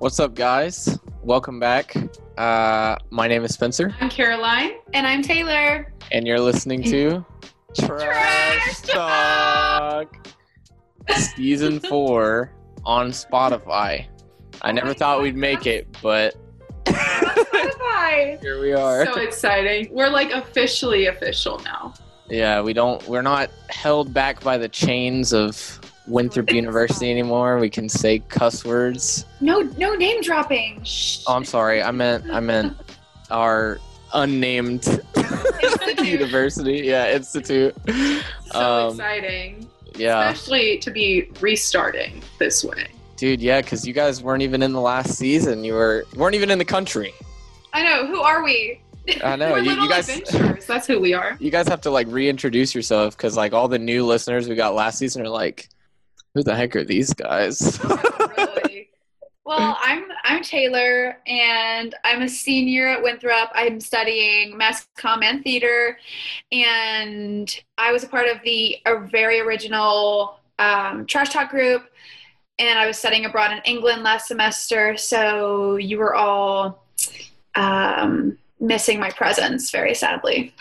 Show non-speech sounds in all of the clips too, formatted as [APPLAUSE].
What's up, guys? Welcome back. Uh, my name is Spencer, I'm Caroline. And I'm Taylor. and you're listening to Trash Talk Season [LAUGHS] 4 on Spotify. I never thought we'd make it, but Spotify. [LAUGHS] here we are. So exciting. We're like officially official now. Yeah, we don't, we're not held back by the chains of Winthrop [LAUGHS] University anymore. We can say cuss words. No, no name dropping. Shh. Oh, I'm sorry. I meant, I meant our unnamed [LAUGHS] university. Yeah, institute. So Um, exciting. Yeah. Especially to be restarting this way. Dude, yeah, because you guys weren't even in the last season. You were weren't even in the country. I know. Who are we? I [LAUGHS] know. We're You, you guys, adventurers. That's who we are. you guys have to like reintroduce yourself because like all the new listeners we got last season are like, who the heck are these guys? [LAUGHS] Well, I'm I'm Taylor, and I'm a senior at Winthrop. I'm studying mass comm and theater, and I was a part of the a very original um, trash talk group. And I was studying abroad in England last semester, so you were all um, missing my presence very sadly.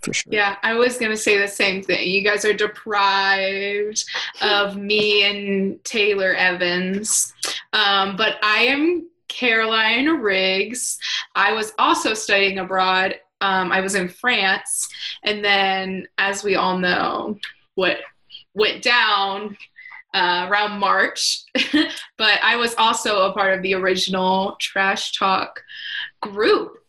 For sure. Yeah, I was going to say the same thing. You guys are deprived of [LAUGHS] me and Taylor Evans. Um, but I am Caroline Riggs. I was also studying abroad. Um, I was in France. And then, as we all know, what went down uh, around March. [LAUGHS] but I was also a part of the original Trash Talk group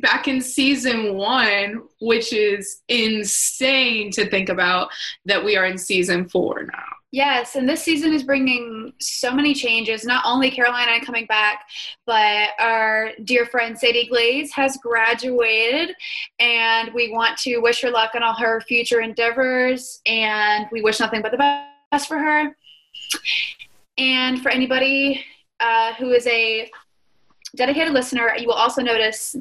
back in season one, which is insane to think about that we are in season four now. Yes, and this season is bringing so many changes. Not only Caroline and coming back, but our dear friend Sadie Glaze has graduated, and we want to wish her luck on all her future endeavors, and we wish nothing but the best for her. And for anybody uh, who is a dedicated listener, you will also notice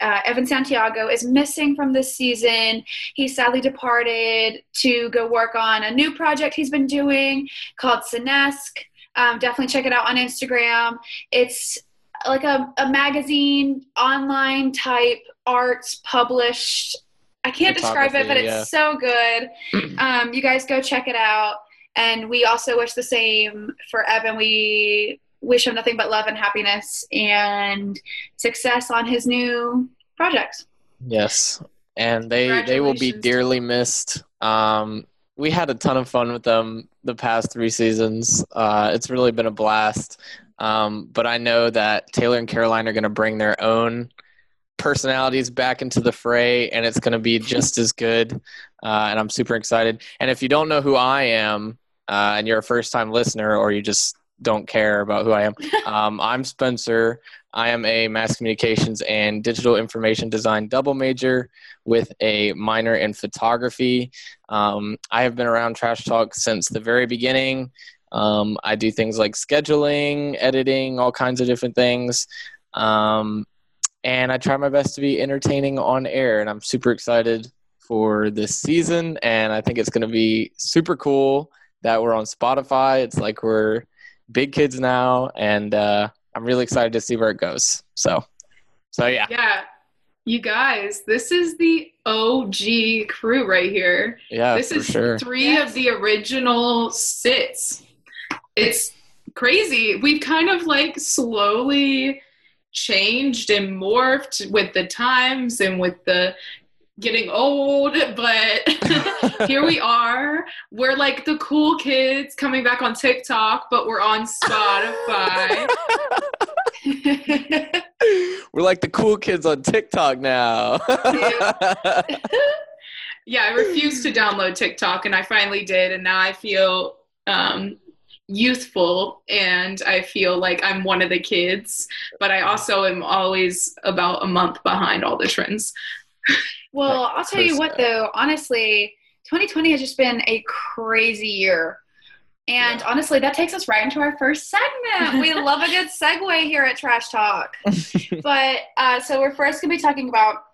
uh, Evan Santiago is missing from this season. He sadly departed to go work on a new project he's been doing called Sinesque. Um, definitely check it out on Instagram. It's like a, a magazine, online type arts published. I can't describe it, but it's so good. [CLEARS THROAT] Um, you guys go check it out. And we also wish the same for Evan. We wish him nothing but love and happiness and success on his new projects. Yes, and they they will be dearly missed. Um, we had a ton of fun with them the past three seasons. Uh, it's really been a blast. Um, but I know that Taylor and Caroline are going to bring their own personalities back into the fray, and it's going to be just as good. Uh, and I'm super excited. And if you don't know who I am, uh, and you're a first time listener, or you just don't care about who I am, [LAUGHS] um, I'm Spencer. I am a mass communications and digital information design double major with a minor in photography. Um, I have been around Trash Talk since the very beginning. Um, I do things like scheduling, editing, all kinds of different things. Um, and I try my best to be entertaining on air. And I'm super excited for this season. And I think it's going to be super cool that we're on Spotify. It's like we're big kids now. And, uh, I'm really excited to see where it goes. So, so yeah, Yeah. You guys, this is the OG crew right here. yeah, this is sure. three Yes. of the original sits. It's crazy. We've kind of like slowly changed and morphed with the times and with the getting old, but [LAUGHS] here we are. We're like the cool kids coming back on TikTok, but we're on Spotify. [LAUGHS] We're like the cool kids on TikTok now. [LAUGHS] yeah, I refused to download TikTok and I finally did, and now I feel um, youthful and I feel like I'm one of the kids, but I also am always about a month behind all the trends. Well, I'll tell you what, though, honestly, 2020 has just been a crazy year. And Yeah. honestly, that takes us right into our first segment. We [LAUGHS] love a good segue here at Trash Talk. [LAUGHS] but uh, so we're first going to be talking about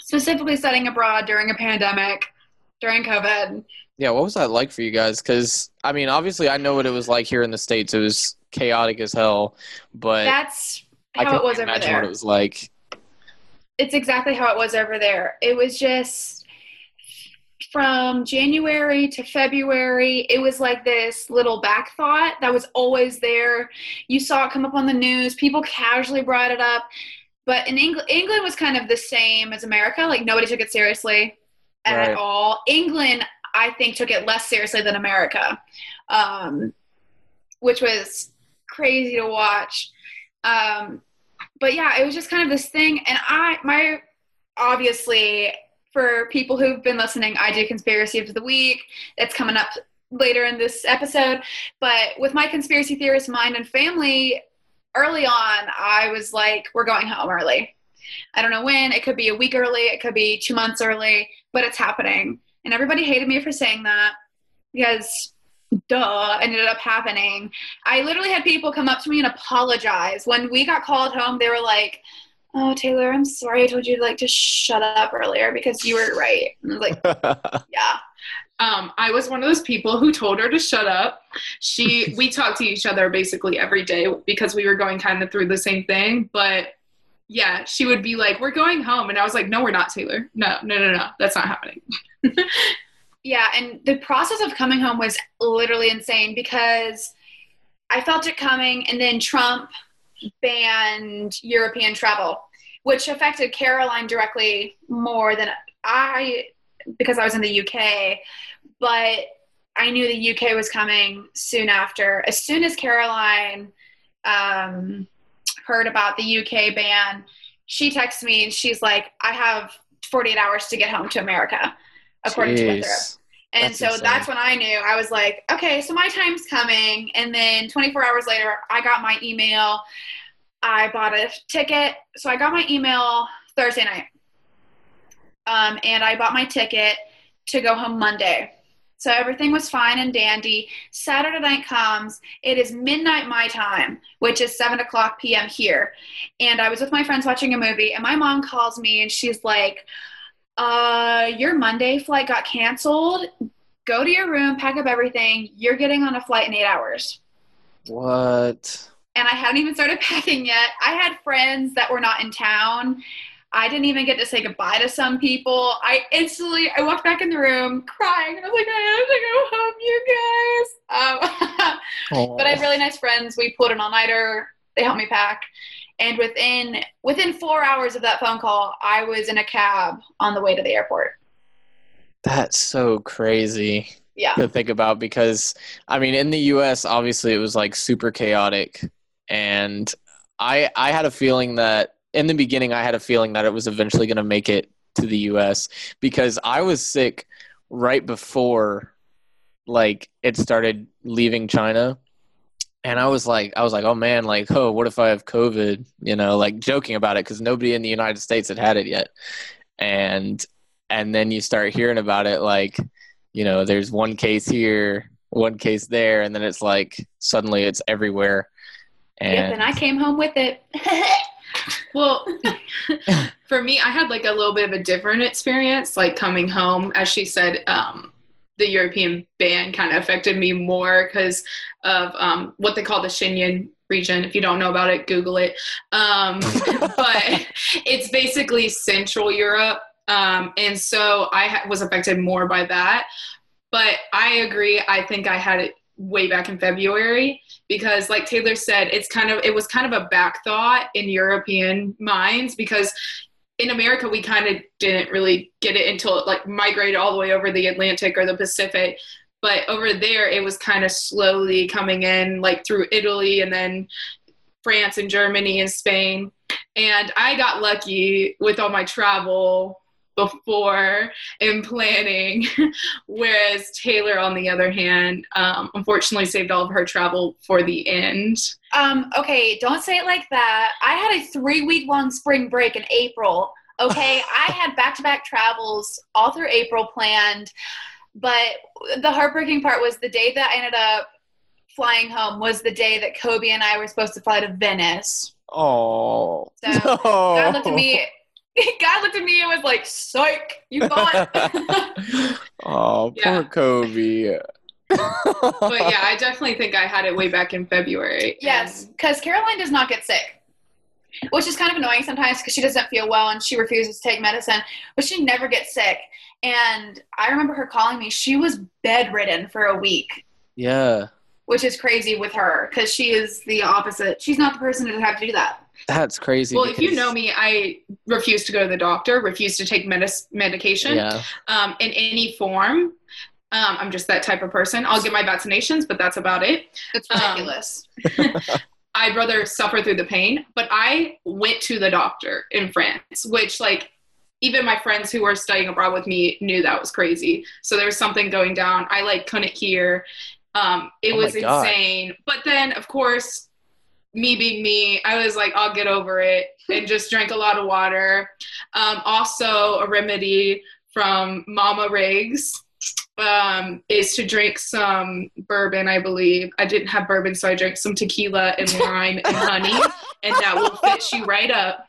specifically studying abroad during a pandemic, during COVID. Yeah, what was that like for you guys? Because I mean, obviously, I know what it was like here in the states. It was chaotic as hell, but That's I how can it was over imagine there. what it was like. It's exactly how it was over there. It was just from January to February, it was like this little back thought that was always there. You saw it come up on the news, people casually brought it up. But in England, England was kind of the same as America. Like nobody took it seriously at Right. all. England, I think, took it less seriously than America, um, which was crazy to watch. Um, but yeah, it was just kind of this thing. And I, my, obviously, for people who've been listening, I do conspiracy of the week. It's coming up later in this episode. But with my conspiracy theorist mind and family, early on, I was like, we're going home early. I don't know when. It could be a week early. It could be two months early, but it's happening. And everybody hated me for saying that because duh, ended up happening. I literally had people come up to me and apologize. When we got called home, they were like, Oh, Taylor, I'm sorry I told you to like just shut up earlier because you were right. And I was like, [LAUGHS] Yeah. Um, I was one of those people who told her to shut up. She, [LAUGHS] we talked to each other basically every day because we were going kind of through the same thing. But yeah, she would be like, "We're going home," and I was like, "No, we're not, Taylor. No, no, no, no. That's not happening." [LAUGHS] Yeah, and the process of coming home was literally insane because I felt it coming, and then Trump banned European travel, which affected Caroline directly more than I, because I was in the UK. But I knew the UK was coming soon after. As soon as Caroline um, heard about the UK ban, she texted me and she's like, I have 48 hours to get home to America, according to Winthrop. Jeez. And That's so insane. that's when I knew. I was like, okay, so my time's coming. And then 24 hours later, I got my email. I bought a ticket. So I got my email Thursday night. Um, and I bought my ticket to go home Monday. So everything was fine and dandy. Saturday night comes. It is midnight my time, which is 7 o'clock p.m. here. And I was with my friends watching a movie, and my mom calls me and she's like, uh, your Monday flight got canceled. Go to your room, pack up everything. You're getting on a flight in eight hours. What? And I hadn't even started [LAUGHS] packing yet. I had friends that were not in town. I didn't even get to say goodbye to some people. I instantly, I walked back in the room crying, and I was like, I have to go home, you guys. Um, [LAUGHS] but I have really nice friends. We pulled an all nighter. They helped me pack, and within within four hours of that phone call, I was in a cab on the way to the airport. That's so crazy Yeah, to think about because I mean in the US obviously it was like super chaotic. And I I had a feeling that in the beginning I had a feeling that it was eventually going to make it to the US because I was sick right before like it started leaving China and I was like I was like oh man like oh what if I have covid you know like joking about it cuz nobody in the United States had had it yet and and then you start hearing about it like you know there's one case here one case there and then it's like suddenly it's everywhere and yep. And I came home with it. [LAUGHS] Well, [LAUGHS] for me, I had like a little bit of a different experience, like coming home. As she said, um, the European ban kind of affected me more because of um, what they call the Schengen region. If you don't know about it, Google it. Um, [LAUGHS] but it's basically Central Europe. Um, and so I ha- was affected more by that. But I agree. I think I had it way back in February because like Taylor said, it's kind of it was kind of a back thought in European minds because in America we kind of didn't really get it until it like migrated all the way over the Atlantic or the Pacific. But over there it was kind of slowly coming in like through Italy and then France and Germany and Spain. And I got lucky with all my travel before in planning, [LAUGHS] whereas Taylor, on the other hand, um, unfortunately saved all of her travel for the end. um, okay, don't say it like that. I had a three week long spring break in April. Okay, [LAUGHS] I had back to back travels all through April planned, but the heartbreaking part was the day that I ended up flying home was the day that Kobe and I were supposed to fly to Venice. oh So, God looked at me [LAUGHS] [LAUGHS] God looked at me and was like, "Psych, you thought." [LAUGHS] oh, [LAUGHS] poor Yeah. Kobe. But yeah, I definitely think I had it way back in February. yes, because Caroline does not get sick, which is kind of annoying sometimes because she doesn't feel well and she refuses to take medicine, but she never gets sick. And I remember her calling me. She was bedridden for a week. yeah, which is crazy with her because she is the opposite. She's not the person to have to do that. That's crazy. Well, if you know me, I refuse to go to the doctor, refuse to take medis- medication yeah, um, in any form. Um, I'm just that type of person. I'll get my vaccinations, but that's about it. It's Um, ridiculous. [LAUGHS] [LAUGHS] I'd rather suffer through the pain. But I went to the doctor in France, which like even my friends who were studying abroad with me knew that was crazy. So there was something going down. I like couldn't hear. Um, it Oh was God. insane. But then of course, me being me, I was like, I'll get over it and [LAUGHS] just drank a lot of water. Um, also, a remedy from Mama Riggs um, is to drink some bourbon, I believe. I didn't have bourbon, so I drank some tequila and [LAUGHS] lime and honey, and that will fix you right up.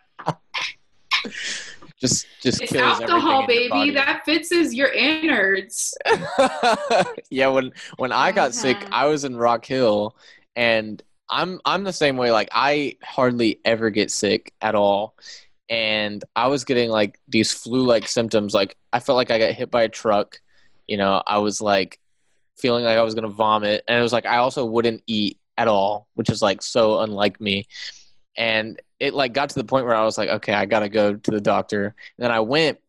just just It's kills alcohol, baby. your body. That fixes your innards. [LAUGHS] yeah, when when I got sick, Mhm. I was in Rock Hill, and I'm I'm the same way. Like I hardly ever get sick at all, and I was getting like these flu-like symptoms. Like I felt like I got hit by a truck. You know, I was like feeling like I was gonna vomit, and it was like I also wouldn't eat at all, which is like so unlike me. And it like got to the point where I was like, okay, I gotta go to the doctor. And then I went,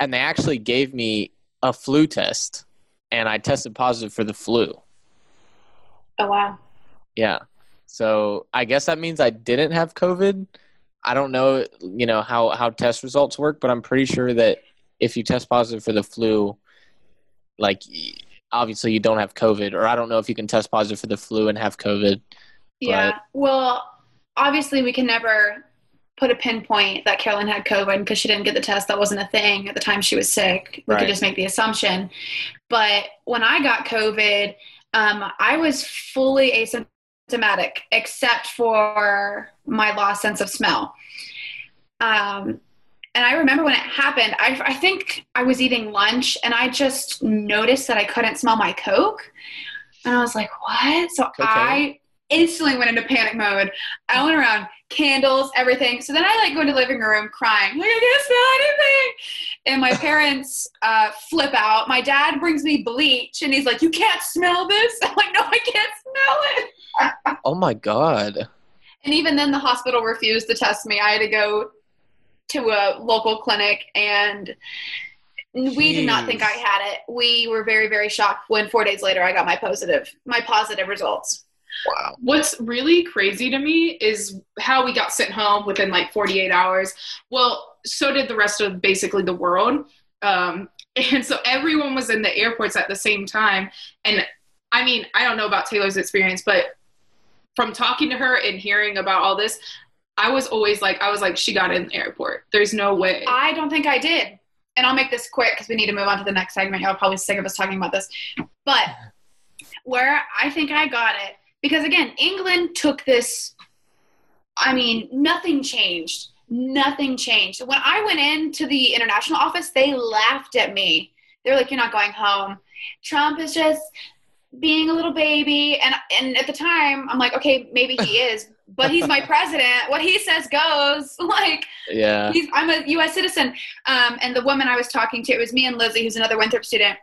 and they actually gave me a flu test and I tested positive for the flu. Oh wow. Yeah. So I guess that means I didn't have COVID. I don't know, you know, how, how test results work, but I'm pretty sure that if you test positive for the flu, like obviously you don't have COVID, or I don't know if you can test positive for the flu and have COVID. Yeah. Well, obviously we can never put a pinpoint that Caroline had COVID because she didn't get the test. That wasn't a thing at the time she was sick. We Right. could just make the assumption. But when I got COVID, um, I was fully asymptomatic except for my lost sense of smell. Um, and I remember when it happened, I, I think I was eating lunch and I just noticed that I couldn't smell my Coke. And I was like, what? So Okay. I instantly went into panic mode. I went around candles, everything. So then I like go into the living room crying, like I can't smell anything. And my parents uh, flip out. My dad brings me bleach and he's like, You can't smell this? [LAUGHS] I'm like, No, I can't smell it. Oh my God. And even then, the hospital refused to test me. I had to go to a local clinic, and we did not think I had it. We were very, very shocked when four days later I got my positive, my positive results. Wow. What's really crazy to me is how we got sent home within like 48 hours. Well, so did the rest of basically the world. Um, [LAUGHS] and so everyone was in the airports at the same time. And I mean, I don't know about Taylor's experience, but from talking to her and hearing about all this, I was always like, I was like, she got in the airport. There's no way. I don't think I did. And I'll make this quick because we need to move on to the next segment. Y'all probably sick of us talking about this. But where I think I got it, because again, England took this, I mean, nothing changed. Nothing changed. When I went into the international office, they laughed at me. They're like, You're not going home. Trump is just being a little baby. And, and at the time, I'm like, Okay, maybe he [LAUGHS] is, but he's my president. What he says goes. [LAUGHS] Like, Yeah. He's, I'm a U.S. citizen. Um, and the woman I was talking to, it was me and Lizzie, who's another Winthrop student.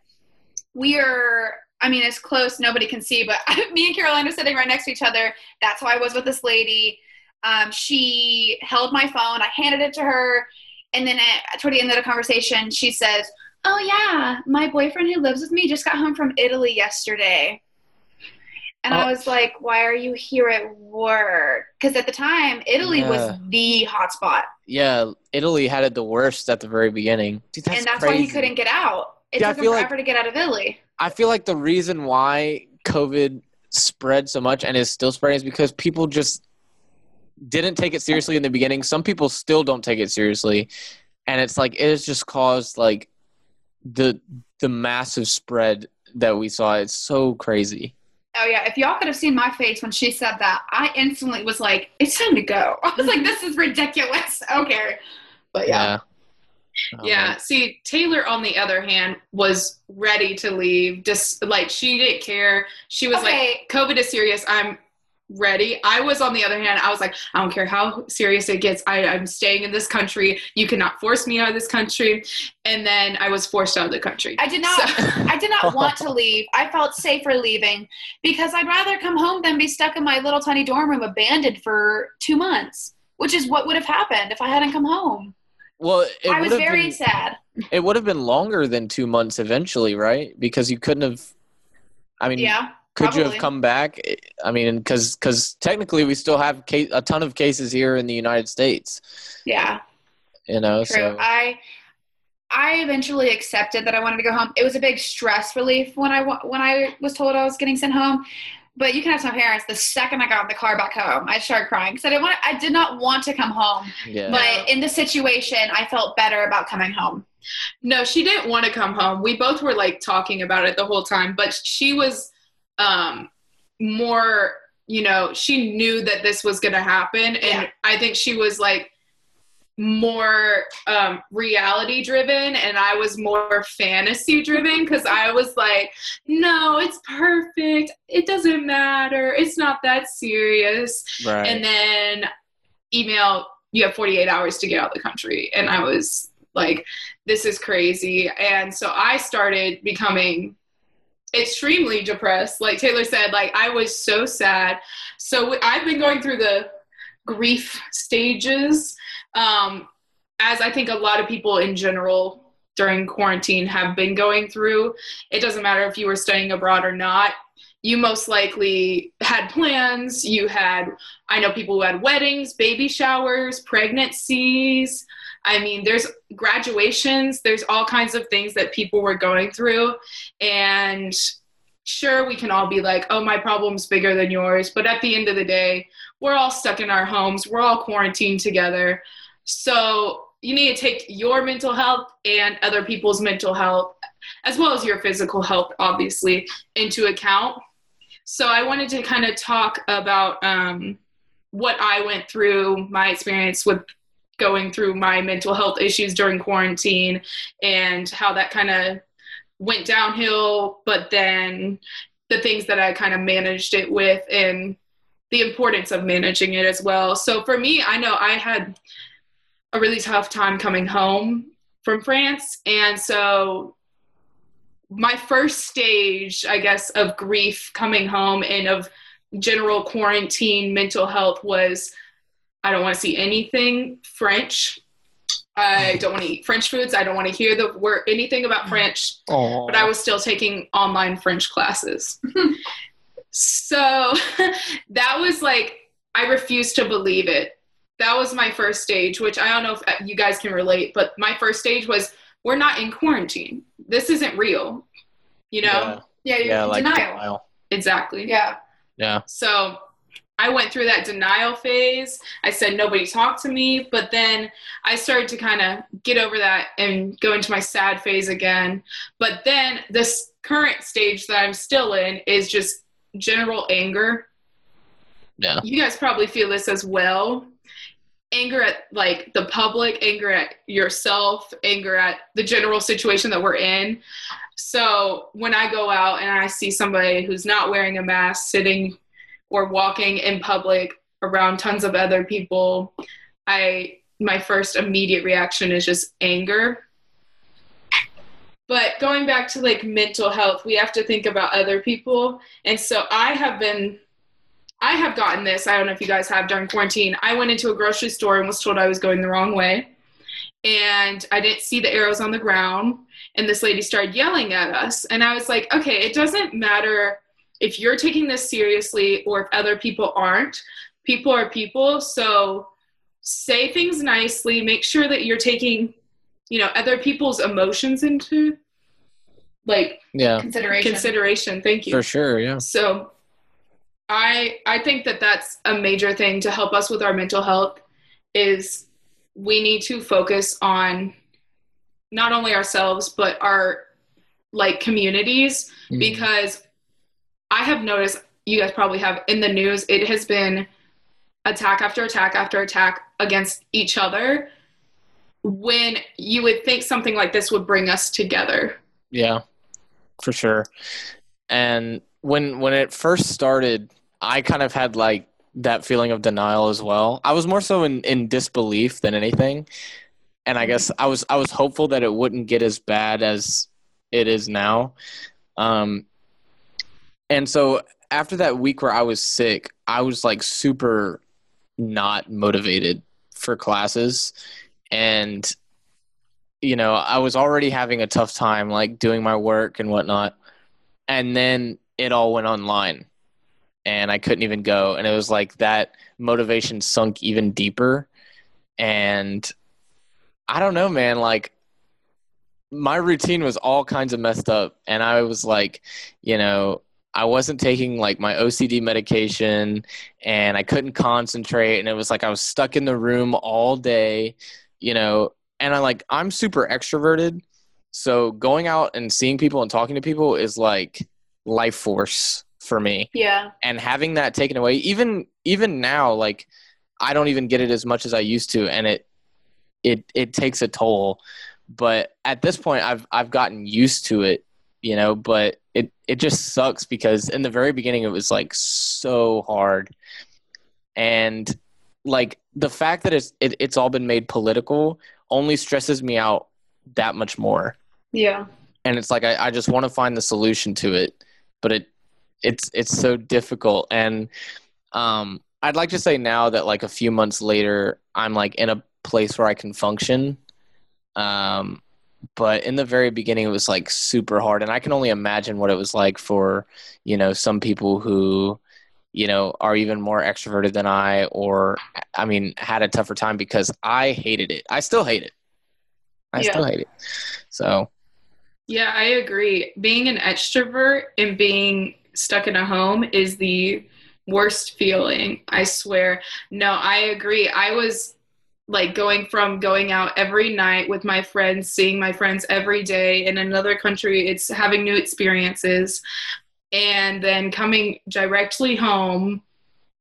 We are, I mean, it's close, nobody can see, but [LAUGHS] me and Caroline are sitting right next to each other. That's how I was with this lady. Um, she held my phone, I handed it to her. And then at, toward the end of the conversation, she says, Oh, yeah, my boyfriend who lives with me just got home from Italy yesterday. And I Oh. was like, why are you here at work? Because at the time, Italy was the hotspot. Yeah. Italy had it the worst at the very beginning. Dude, that's and that's crazy. why he couldn't get out. It Yeah, I took him feel like- forever to get out of Italy. I feel like the reason why COVID spread so much and is still spreading is because people just didn't take it seriously in the beginning. Some people still don't take it seriously, and it's like it has just caused like the the massive spread that we saw. It's so crazy. Oh yeah, if y'all could have seen my face when she said that, I instantly was like, "It's time to go." [LAUGHS] I was like, "This is ridiculous." [LAUGHS] Okay, but yeah, Yeah. Um, Yeah. See, Taylor, on the other hand, was ready to leave. Just like she didn't care. She was Okay. like, "COVID is serious. I'm ready." I was on the other hand. I was like, "I don't care how serious it gets. I, I'm staying in this country. You cannot force me out of this country." And then I was forced out of the country. I did not. So- [LAUGHS] I did not want to leave. I felt safer leaving because I'd rather come home than be stuck in my little tiny dorm room abandoned for two months, which is what would have happened if I hadn't come home. Well, it I was very been, sad. it would have been longer than two months eventually, right? Because you couldn't have. I mean, Yeah. could you have come back? I mean, because because technically we still have case, a ton of cases here in the United States. Yeah. You know, True. so I I eventually accepted that I wanted to go home. It was a big stress relief when I when I was told I was getting sent home. But you can ask my parents. The second I got in the car back home, I started crying because I didn't want. I did not want to come home. yeah. But in the situation, I felt better about coming home. No, she didn't want to come home. We both were like talking about it the whole time, but she was um more, you know, she knew that this was going to happen and Yeah. I think she was like more um reality driven and I was more fantasy driven cuz I was like, "No, it's perfect. It doesn't matter. It's not that serious." right. and then email you have 48 hours to get out of the country and i was like this is crazy and so i started becoming extremely depressed like taylor said like i was so sad so i've been going through the grief stages um, as i think a lot of people in general during quarantine have been going through it doesn't matter if you were studying abroad or not you most likely had plans you had I know people who had weddings, baby showers, pregnancies. I mean, there's graduations, there's all kinds of things that people were going through. And sure, we can all be like, oh, my problem's bigger than yours. But at the end of the day, we're all stuck in our homes, we're all quarantined together. So you need to take your mental health and other people's mental health, as well as your physical health, obviously, into account. So I wanted to kind of talk about um, what I went through, my experience with going through my mental health issues during quarantine, and how that kind of went downhill, but then the things that I kind of managed it with, and the importance of managing it as well. So for me, I know I had a really tough time coming home from France, and so my first stage, I guess, of grief coming home and of general quarantine mental health was I don't want to see anything French. I don't want to eat French foods. I don't want to hear the word anything about French. Oh. But I was still taking online French classes. [LAUGHS] so [LAUGHS] that was like I refused to believe it. That was my first stage, which I don't know if uh, you guys can relate, but my first stage was we're not in quarantine. This isn't real. You know? yeah, Yeah, you're yeah, like denial. denial. Exactly. Yeah. Yeah. So I went through that denial phase. I said nobody talked to me, but then I started to kind of get over that and go into my sad phase again. But then this current stage that I'm still in is just general anger. Yeah. You guys probably feel this as well. Anger at like the public, anger at yourself, anger at the general situation that we're in. So when I go out and I see somebody who's not wearing a mask sitting or walking in public around tons of other people, I my first immediate reaction is just anger. But going back to like mental health, we have to think about other people. And so I have been I have gotten this. I don't know if you guys have during quarantine. I went into a grocery store and was told I was going the wrong way. And I didn't see the arrows on the ground. And this lady started yelling at us. And I was like, okay, it doesn't matter if you're taking this seriously or if other people aren't. People are people. So say things nicely. Make sure that you're taking, you know, other people's emotions into like Yeah, Consideration. consideration. Thank you. for sure. Yeah. So I I think that that's a major thing to help us with our mental health is we need to focus on not only ourselves but our like communities Mhm. because I have noticed you guys probably have in the news it has been attack after attack after attack against each other when you would think something like this would bring us together. Yeah, for sure. And when when it first started, I kind of had like that feeling of denial as well. I was more so in, in disbelief than anything. And I guess I was I was hopeful that it wouldn't get as bad as it is now. Um, and so after that week where I was sick, I was like super not motivated for classes. And, you know, I was already having a tough time like doing my work and whatnot. And then it all went online and I couldn't even go. And it was like that motivation sunk even deeper. And I don't know, man, like my routine was all kinds of messed up. And I was like, you know, I wasn't taking like my OCD medication and I couldn't concentrate. And it was like I was stuck in the room all day, you know, and I like, I'm super extroverted. So going out and seeing people and talking to people is like life force for me. Yeah. And having that taken away, even even now, like I don't even get it as much as I used to, and it it it takes a toll. But at this point, I've I've gotten used to it, you know. But it it just sucks because in the very beginning, it was like so hard, and like the fact that it's it, it's all been made political only stresses me out that much more. Yeah. And it's like I, I just want to find the solution to it, but it it's it's so difficult. And um i'd like to say now that like a few months later i'm like in a place where i can function. Um but in the very beginning it was like super hard. And i can only imagine what it was like for you know some people who you know are even more extroverted than i or i mean had a tougher time because i hated it. I still hate it. I Yeah. still hate it. So Yeah, I agree. Being an extrovert and being stuck in a home is the worst feeling. I swear. No, I agree. I was like going from going out every night with my friends, seeing my friends every day in another country, it's having new experiences, and then coming directly home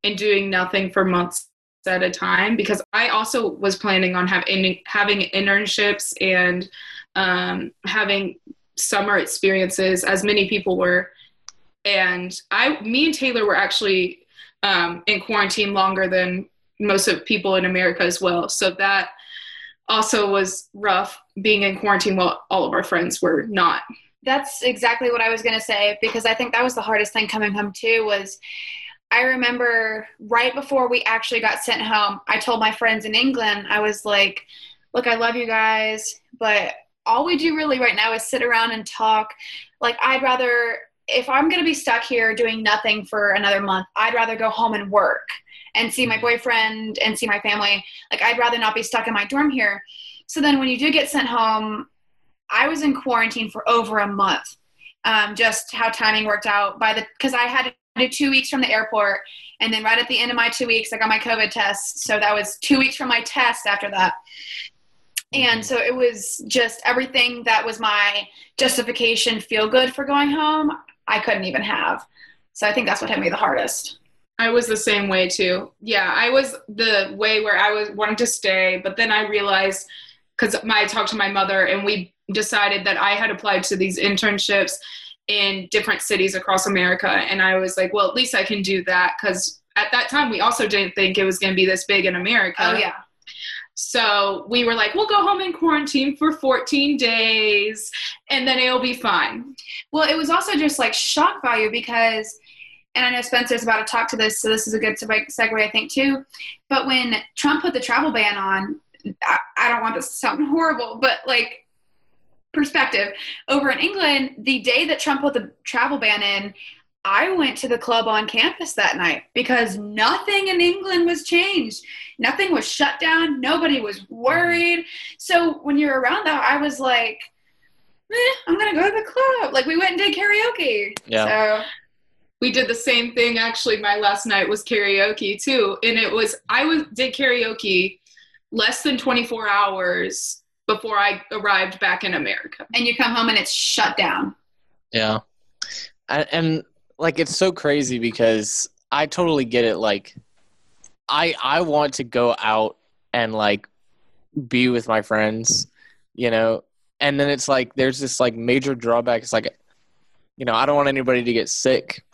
and doing nothing for months at a time because I also was planning on having having internships and um, having summer experiences, as many people were. And I, me and Taylor were actually um, in quarantine longer than most of people in America as well. So that also was rough being in quarantine while all of our friends were not. That's exactly what I was going to say because I think that was the hardest thing coming home too was I remember right before we actually got sent home, I told my friends in England, I was like, look, I love you guys, but all we do really right now is sit around and talk. Like I'd rather if I'm going to be stuck here doing nothing for another month, I'd rather go home and work and see my boyfriend and see my family. Like I'd rather not be stuck in my dorm here. So then when you do get sent home, I was in quarantine for over a month. Um, just how timing worked out by the because I had to do two weeks from the airport, and then right at the end of my two weeks, I got my COVID test. So that was two weeks from my test after that. And mm-hmm. so it was just everything that was my justification feel good for going home, I couldn't even have. So I think that's what hit me the hardest. I was the same way too. Yeah, I was the way where I was wanting to stay, but then I realized because I talked to my mother and we decided that I had applied to these internships in different cities across America, and I was like, well, at least I can do that because at that time we also didn't think it was going to be this big in America. Oh yeah. So we were like, we'll go home in quarantine for 14 days and then it'll be fine. Well, it was also just like shock value because, and I know Spencer's about to talk to this, so this is a good segue, I think, too. But when Trump put the travel ban on, I, I don't want this to sound [LAUGHS] horrible, but like perspective, over in England, the day that Trump put the travel ban in, I went to the club on campus that night because nothing in England was changed. Nothing was shut down. Nobody was worried. So when you're around that, I was like, eh, I'm gonna go to the club. Like we went and did karaoke. Yeah. So We did the same thing actually. My last night was karaoke too. And it was, I was, did karaoke less than 24 hours before I arrived back in America. and you come home and it's shut down. Yeah. And, and like it's so crazy because I totally get it like I I want to go out and like be with my friends, you know. And then it's like there's this like major drawback. It's like, you know, I don't want anybody to get sick,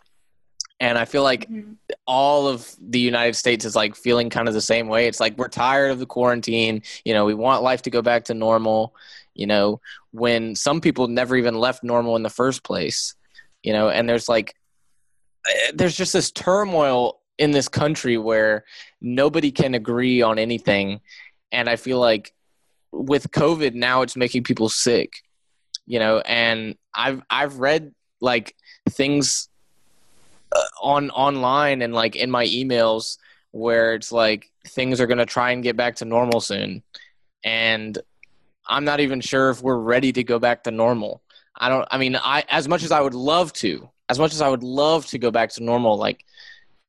and I feel like Mhm. all of the United States is like feeling kind of the same way. It's like we're tired of the quarantine. You know, we want life to go back to normal. You know, when some people never even left normal in the first place. You know, and there's like, there's just this turmoil in this country where nobody can agree on anything, and I feel like with COVID now it's making people sick. You know, and I've I've read like things uh, on online and like in my emails where it's like things are going to try and get back to normal soon and i'm not even sure if we're ready to go back to normal i don't i mean i as much as i would love to as much as i would love to go back to normal like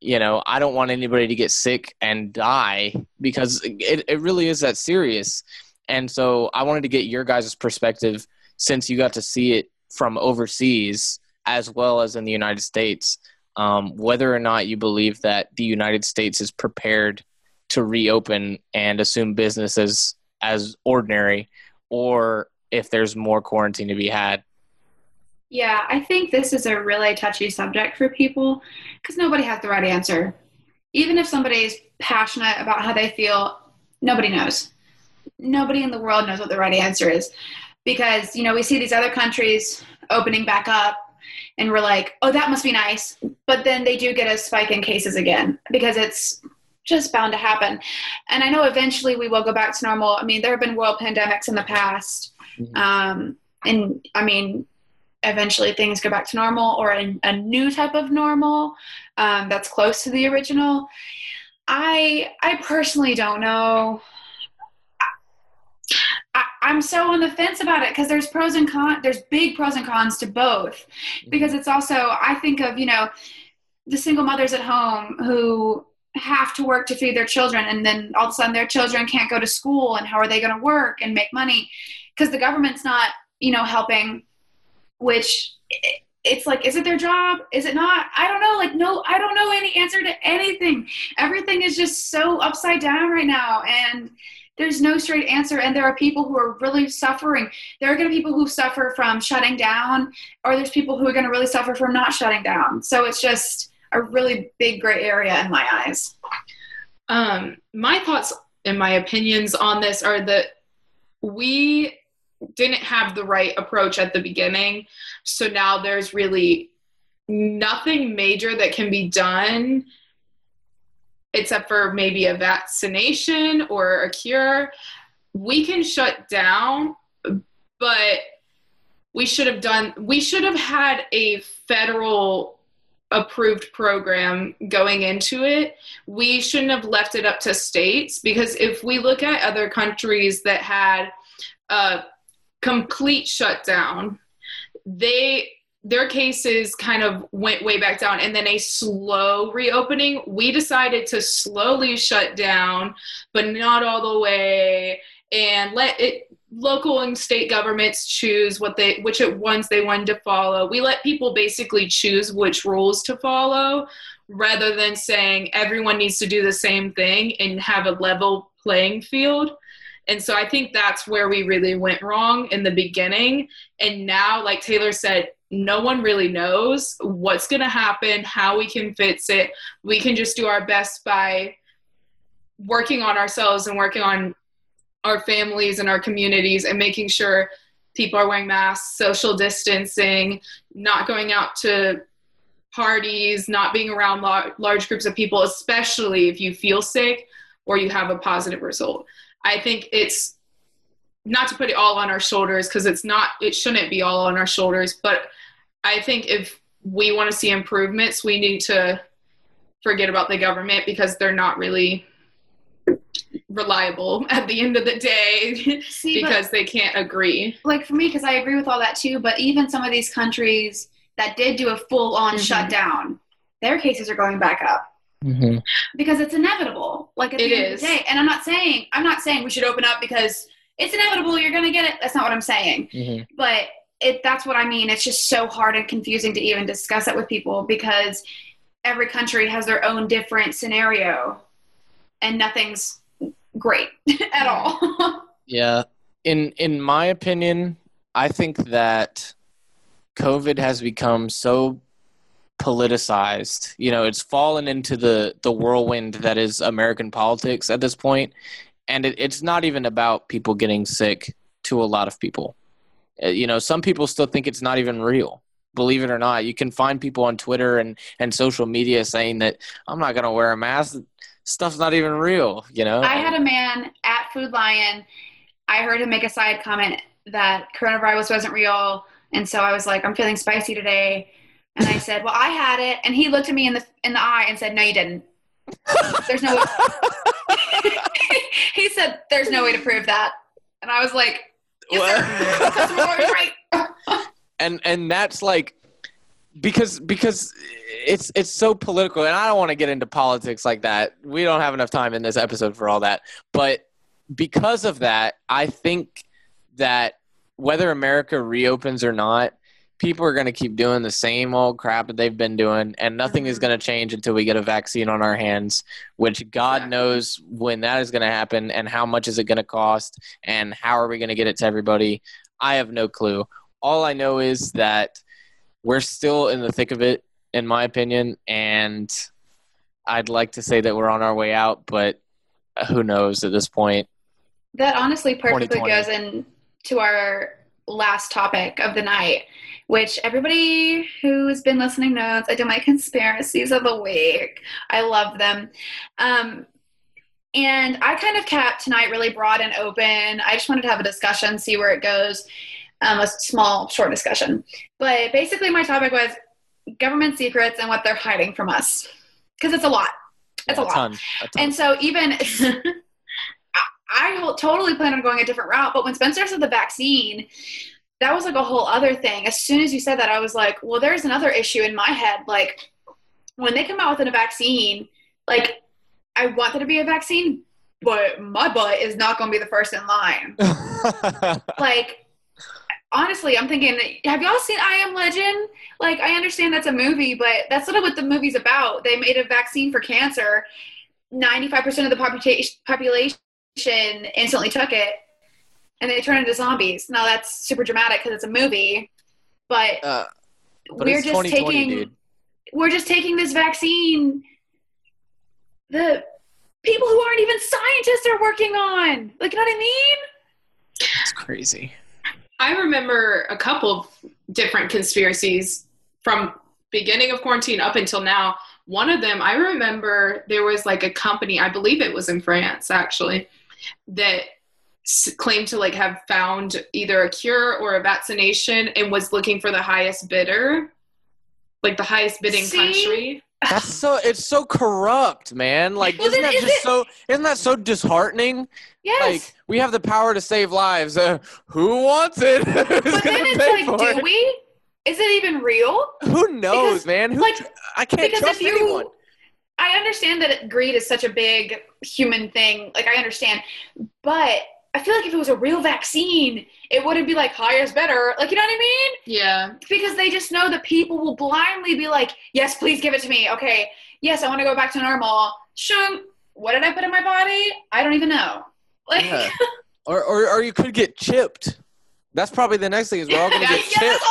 you know i don't want anybody to get sick and die because it, it really is that serious and so i wanted to get your guys' perspective since you got to see it from overseas as well as in the united states um, whether or not you believe that the United States is prepared to reopen and assume business as as ordinary, or if there's more quarantine to be had. Yeah, I think this is a really touchy subject for people because nobody has the right answer. Even if somebody's passionate about how they feel, nobody knows. Nobody in the world knows what the right answer is because, you know, we see these other countries opening back up and we're like, oh, that must be nice. But then they do get a spike in cases again because it's just bound to happen. And I know eventually we will go back to normal. I mean, there have been world pandemics in the past. Mhm. Um, and I mean, eventually things go back to normal or a, a new type of normal um, that's close to the original. I I personally don't know. I, I'm so on the fence about it because there's pros and cons. There's big pros and cons to both because it's also I think of you know the single mothers at home who have to work to feed their children and then all of a sudden their children can't go to school and how are they going to work and make money because the government's not you know helping which it's like is it their job? Is it not? I don't know like no i don't know any answer to anything. Everything is just so upside down right now and there's no straight answer and there are people who are really suffering. There are going to be people who suffer from shutting down or there's people who are going to really suffer from not shutting down. So it's just a really big gray area in my eyes. Um, my thoughts and my opinions on this are that we didn't have the right approach at the beginning. So now there's really nothing major that can be done except for maybe a vaccination or a cure. We can shut down, but we should have done, we should have had a federal approved program going into it we shouldn't have left it up to states because if we look at other countries that had a complete shutdown. They their cases kind of went way back down and then a slow reopening. We decided to slowly shut down but not all the way and let it local and state governments choose what they which ones they wanted to follow. We let people basically choose which rules to follow rather than saying everyone needs to do the same thing and have a level playing field. And so I think that's where we really went wrong in the beginning. And now, like Taylor said, no one really knows what's going to happen, how we can fix it. We can just do our best by working on ourselves and working on our families and our communities and making sure people are wearing masks, social distancing, not going out to parties, not being around large groups of people, especially if you feel sick or you have a positive result. I think it's not to put it all on our shoulders because it's not, it shouldn't be all on our shoulders. But I think if we want to see improvements, we need to forget about the government because they're not really reliable [LAUGHS] at the end of the day See, because they can't agree. like for me because i agree with all that too but even some of these countries that did do a full-on Mhm. shutdown their cases are going back up Mm-hmm. because it's inevitable like at the It end is. of the day and i'm not saying i'm not saying we should open up because it's inevitable you're going to get it that's not what i'm saying Mm-hmm. but it that's what i mean it's just so hard and confusing to even discuss it with people because every country has their own different scenario and nothing's great [LAUGHS] at all [LAUGHS] Yeah. In in my opinion, I think that COVID has become so politicized. You know, it's fallen into the the whirlwind that is American politics at this point, and it, it's not even about people getting sick to a lot of people. Uh, You know, some people still think it's not even real. Believe it or not, you can find people on Twitter and and social media saying that I'm not going to wear a mask. Stuff's not even real. You know, I had a man at Food Lion. I heard him make a side comment that coronavirus wasn't real, and so I was like, "I'm feeling spicy today," and I said, "Well, I had it," and he looked at me in the in the eye and said, "No, you didn't." There's no. [LAUGHS] he said, "There's no way to prove that," and I was like, "Yes, sir. Right." and and that's like because because it's it's so political and i don't want to get into politics like that we don't have enough time in this episode for all that but because of that i think that whether america reopens or not people are going to keep doing the same old crap that they've been doing and nothing is Mhm. going to change until we get a vaccine on our hands which god Exactly. knows when that is going to happen and how much is it going to cost and how are we going to get it to everybody i have no clue all I know is that we're still in the thick of it, in my opinion, and I'd like to say that we're on our way out, but who knows at this point? That honestly perfectly goes into our last topic of the night, which everybody who's been listening knows I do my conspiracies of the week. I love them. Um, and I kind of kept tonight really broad and open. I just wanted to have a discussion, see where it goes, um, a small, short discussion. But basically, my topic was government secrets and what they're hiding from us. Because it's a lot. It's a lot. ton, a ton. And so even [LAUGHS] I, I totally plan on going a different route, but when Spencer said the vaccine, that was like a whole other thing. As soon as you said that, I was like, well, there's another issue in my head. Like when they come out with a vaccine, like I want there to be a vaccine, but my butt is not going to be the first in line. [LAUGHS] like honestly i'm thinking have y'all seen i am legend like i understand that's a movie but that's sort of what the movie's about they made a vaccine for cancer 95% of the population population instantly took it and they turn into zombies now that's super dramatic because it's a movie but Uh, but we're just taking dude. we're just taking this vaccine the people who aren't even scientists are working on like you know what i mean It's crazy. I remember a couple of different conspiracies from beginning of quarantine up until now. One of them, I remember there was like a company, I believe it was in France actually, that s- claimed to like have found either a cure or a vaccination and was looking for the highest bidder, like the highest bidding See? country. That's so it's so corrupt, man. Like Well, isn't then that is just it- so isn't that so disheartening? yes Like we have the power to save lives. Uh, who wants it? [LAUGHS] Who's but gonna then it's pay like, for do it? we? Is it even real? Who knows, Because, man? Who like, I can't Because trust if you, anyone. I understand that greed is such a big human thing. Like I understand, but I feel like if it was a real vaccine, it wouldn't be like higher is better. Like you know what I mean? Yeah. Because they just know that people will blindly be like, "Yes, please give it to me." Okay, yes, I want to go back to normal. Shung, what did I put in my body? I don't even know. Like, Yeah. [LAUGHS] Or, or or you could get chipped. That's probably the next thing is we're all gonna [LAUGHS] Yeah, get yeah, that's chipped.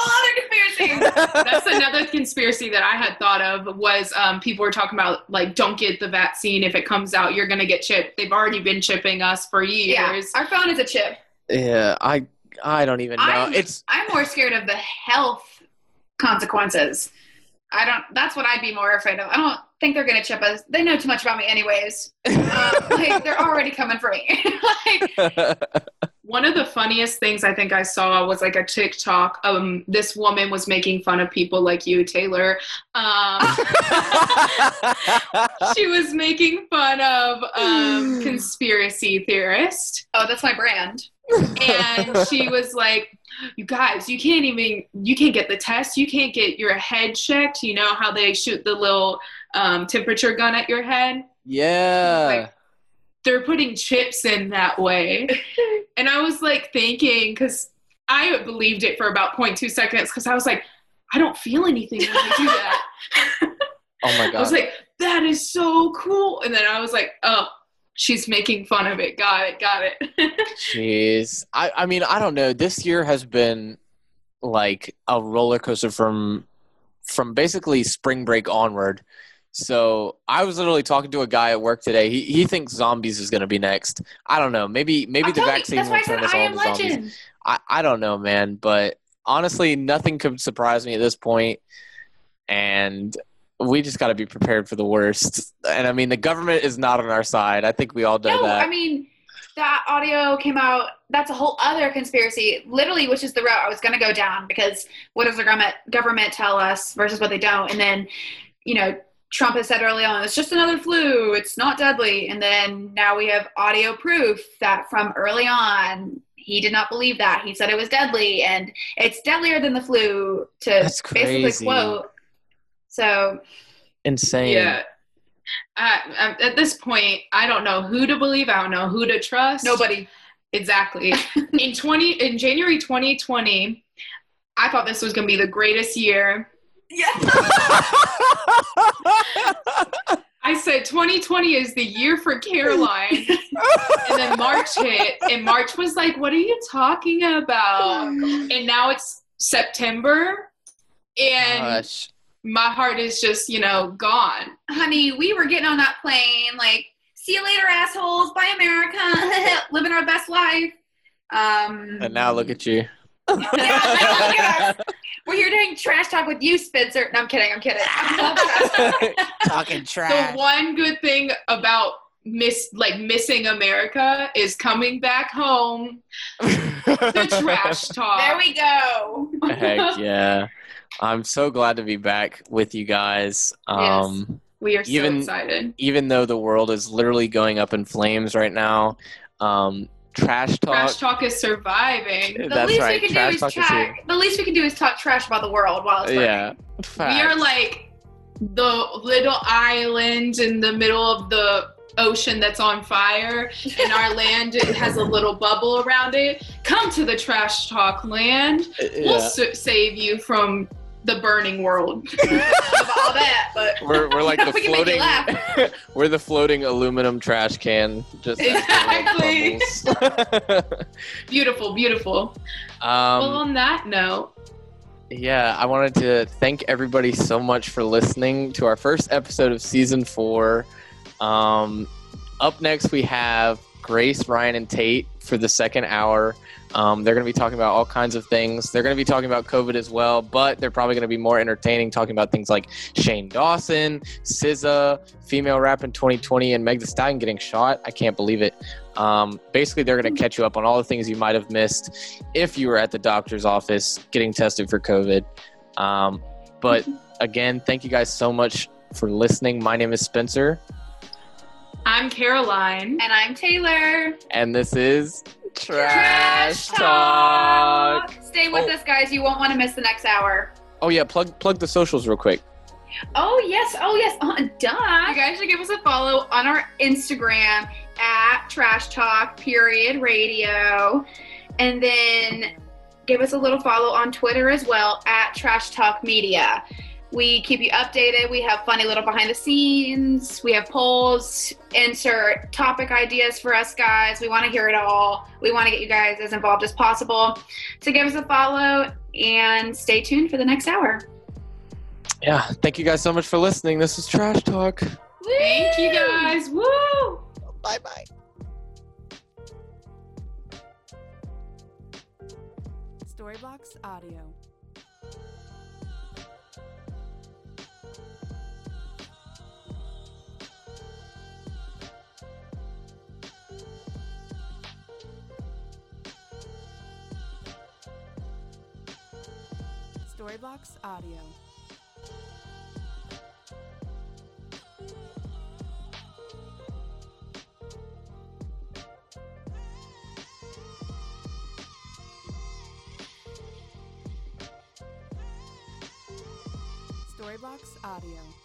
All other conspiracy. That's another conspiracy that I had thought of was um, people were talking about like don't get the vaccine if it comes out you're gonna get chipped. They've already been chipping us for yeah, years. our phone is a chip. yeah, I I don't even know. I'm- It's I'm more scared of the health consequences. I don't. That's what I'd be more afraid of. I don't think they're gonna chip us. They know too much about me, anyways. Um, [LAUGHS] like they're already coming for me. [LAUGHS] like, One of the funniest things I think I saw was like a TikTok. Um, this woman was making fun of people like you, Taylor. Um, [LAUGHS] she was making fun of um, [SIGHS] conspiracy theorist. oh, that's my brand. and she was like you guys you can't even you can't get the test you can't get your head checked you know how they shoot the little um, temperature gun at your head yeah. Like- they're putting chips in that way [LAUGHS] and i was like thinking because i believed it for about 0.2 seconds because i was like i don't feel anything when i do that [LAUGHS] oh my God. i was like that is so cool and then i was like oh she's making fun of it. Got it. Got it. [LAUGHS] Jeez. I, I mean, I don't know. This year has been like a roller coaster from from basically spring break onward. So I was literally talking to a guy at work today. He he thinks zombies is going to be next. I don't know. Maybe maybe I'm the you, vaccine will turn us I all into zombies. I, I don't know, man. But honestly, nothing could surprise me at this point. point, and we just got to be prepared for the worst. And I mean, the government is not on our side. I think we all know No, that. I mean that audio came out. That's a whole other conspiracy, literally, which is the route I was going to go down because what does the government government tell us versus what they don't, and then you know. Trump has said early on, it's just another flu. It's not deadly. And then now we have audio proof that from early on, he did not believe that. He said it was deadly and it's deadlier than the flu to That's basically quote. So Insane. yeah. I, I- at this point, I don't know who to believe. I don't know who to trust. nobody. Exactly. [LAUGHS] in twenty in January 2020, I thought this was going to be the greatest year. Yeah. I said 2020 is the year for Caroline. and then March hit, and March was like, What are you talking about? And now it's September, and Gosh. my heart is just, you know, gone. honey, we were getting on that plane, like, see you later, assholes, bye, America, [LAUGHS] living our best life. Um, And now look at you. Yeah, now look at us. [LAUGHS] We're here doing trash talk with you, Spencer. No, I'm kidding. I'm kidding. [LAUGHS] Talking [LAUGHS] trash. The one good thing about miss like missing America is coming back home. The trash talk. there we go. Heck yeah. I'm so glad to be back with you guys. Um, We are so Even- excited. Even though the world is literally going up in flames right now, um, trash talk. Trash talk is surviving. The That's least right. we can Trash do is talk is. The least we can do is talk trash about the world while it's Yeah. burning. We are like the little island in the middle of the ocean that's on fire, and our [LAUGHS] land has a little bubble around it. Come to the trash talk land. Uh, we'll Yeah. s- save you from the burning world. [LAUGHS] of all that, but We're, we're like [LAUGHS] the We can make you floating [LAUGHS] we're the floating aluminum trash can just Exactly. beautiful, beautiful. well, um, on that note, yeah i wanted to thank everybody so much for listening to our first episode of season four um, up next we have grace ryan and tate for the second hour. Um, they're going to be talking about all kinds of things. They're going to be talking about covid as well but they're probably going to be more entertaining talking about things like shane dawson SZA, female rap in 2020 and meg Thee stallion getting shot. I can't believe it. Um, basically they're going to catch you up on all the things you might have missed if you were at the doctor's office getting tested for covid. Um, but [LAUGHS] again thank you guys so much for listening. My name is spencer I'm Caroline. and I'm Taylor. and this is trash talk Stay with Oh. us, guys. You won't want to miss the next hour. oh yeah plug plug the socials real quick Oh yes, oh yes, uh, duh. You guys should give us a follow on our Instagram at Trash Talk Period Radio, and then give us a little follow on Twitter as well at Trash Talk Media. We keep you updated. We have funny little behind the scenes. We have polls, insert topic ideas for us guys. We want to hear it all. We want to get you guys as involved as possible. So give us a follow and stay tuned for the next hour. yeah thank you guys so much for listening this is trash talk Thank you guys. Woo! bye bye Storybox Audio. Storybox Audio. Storybox Audio.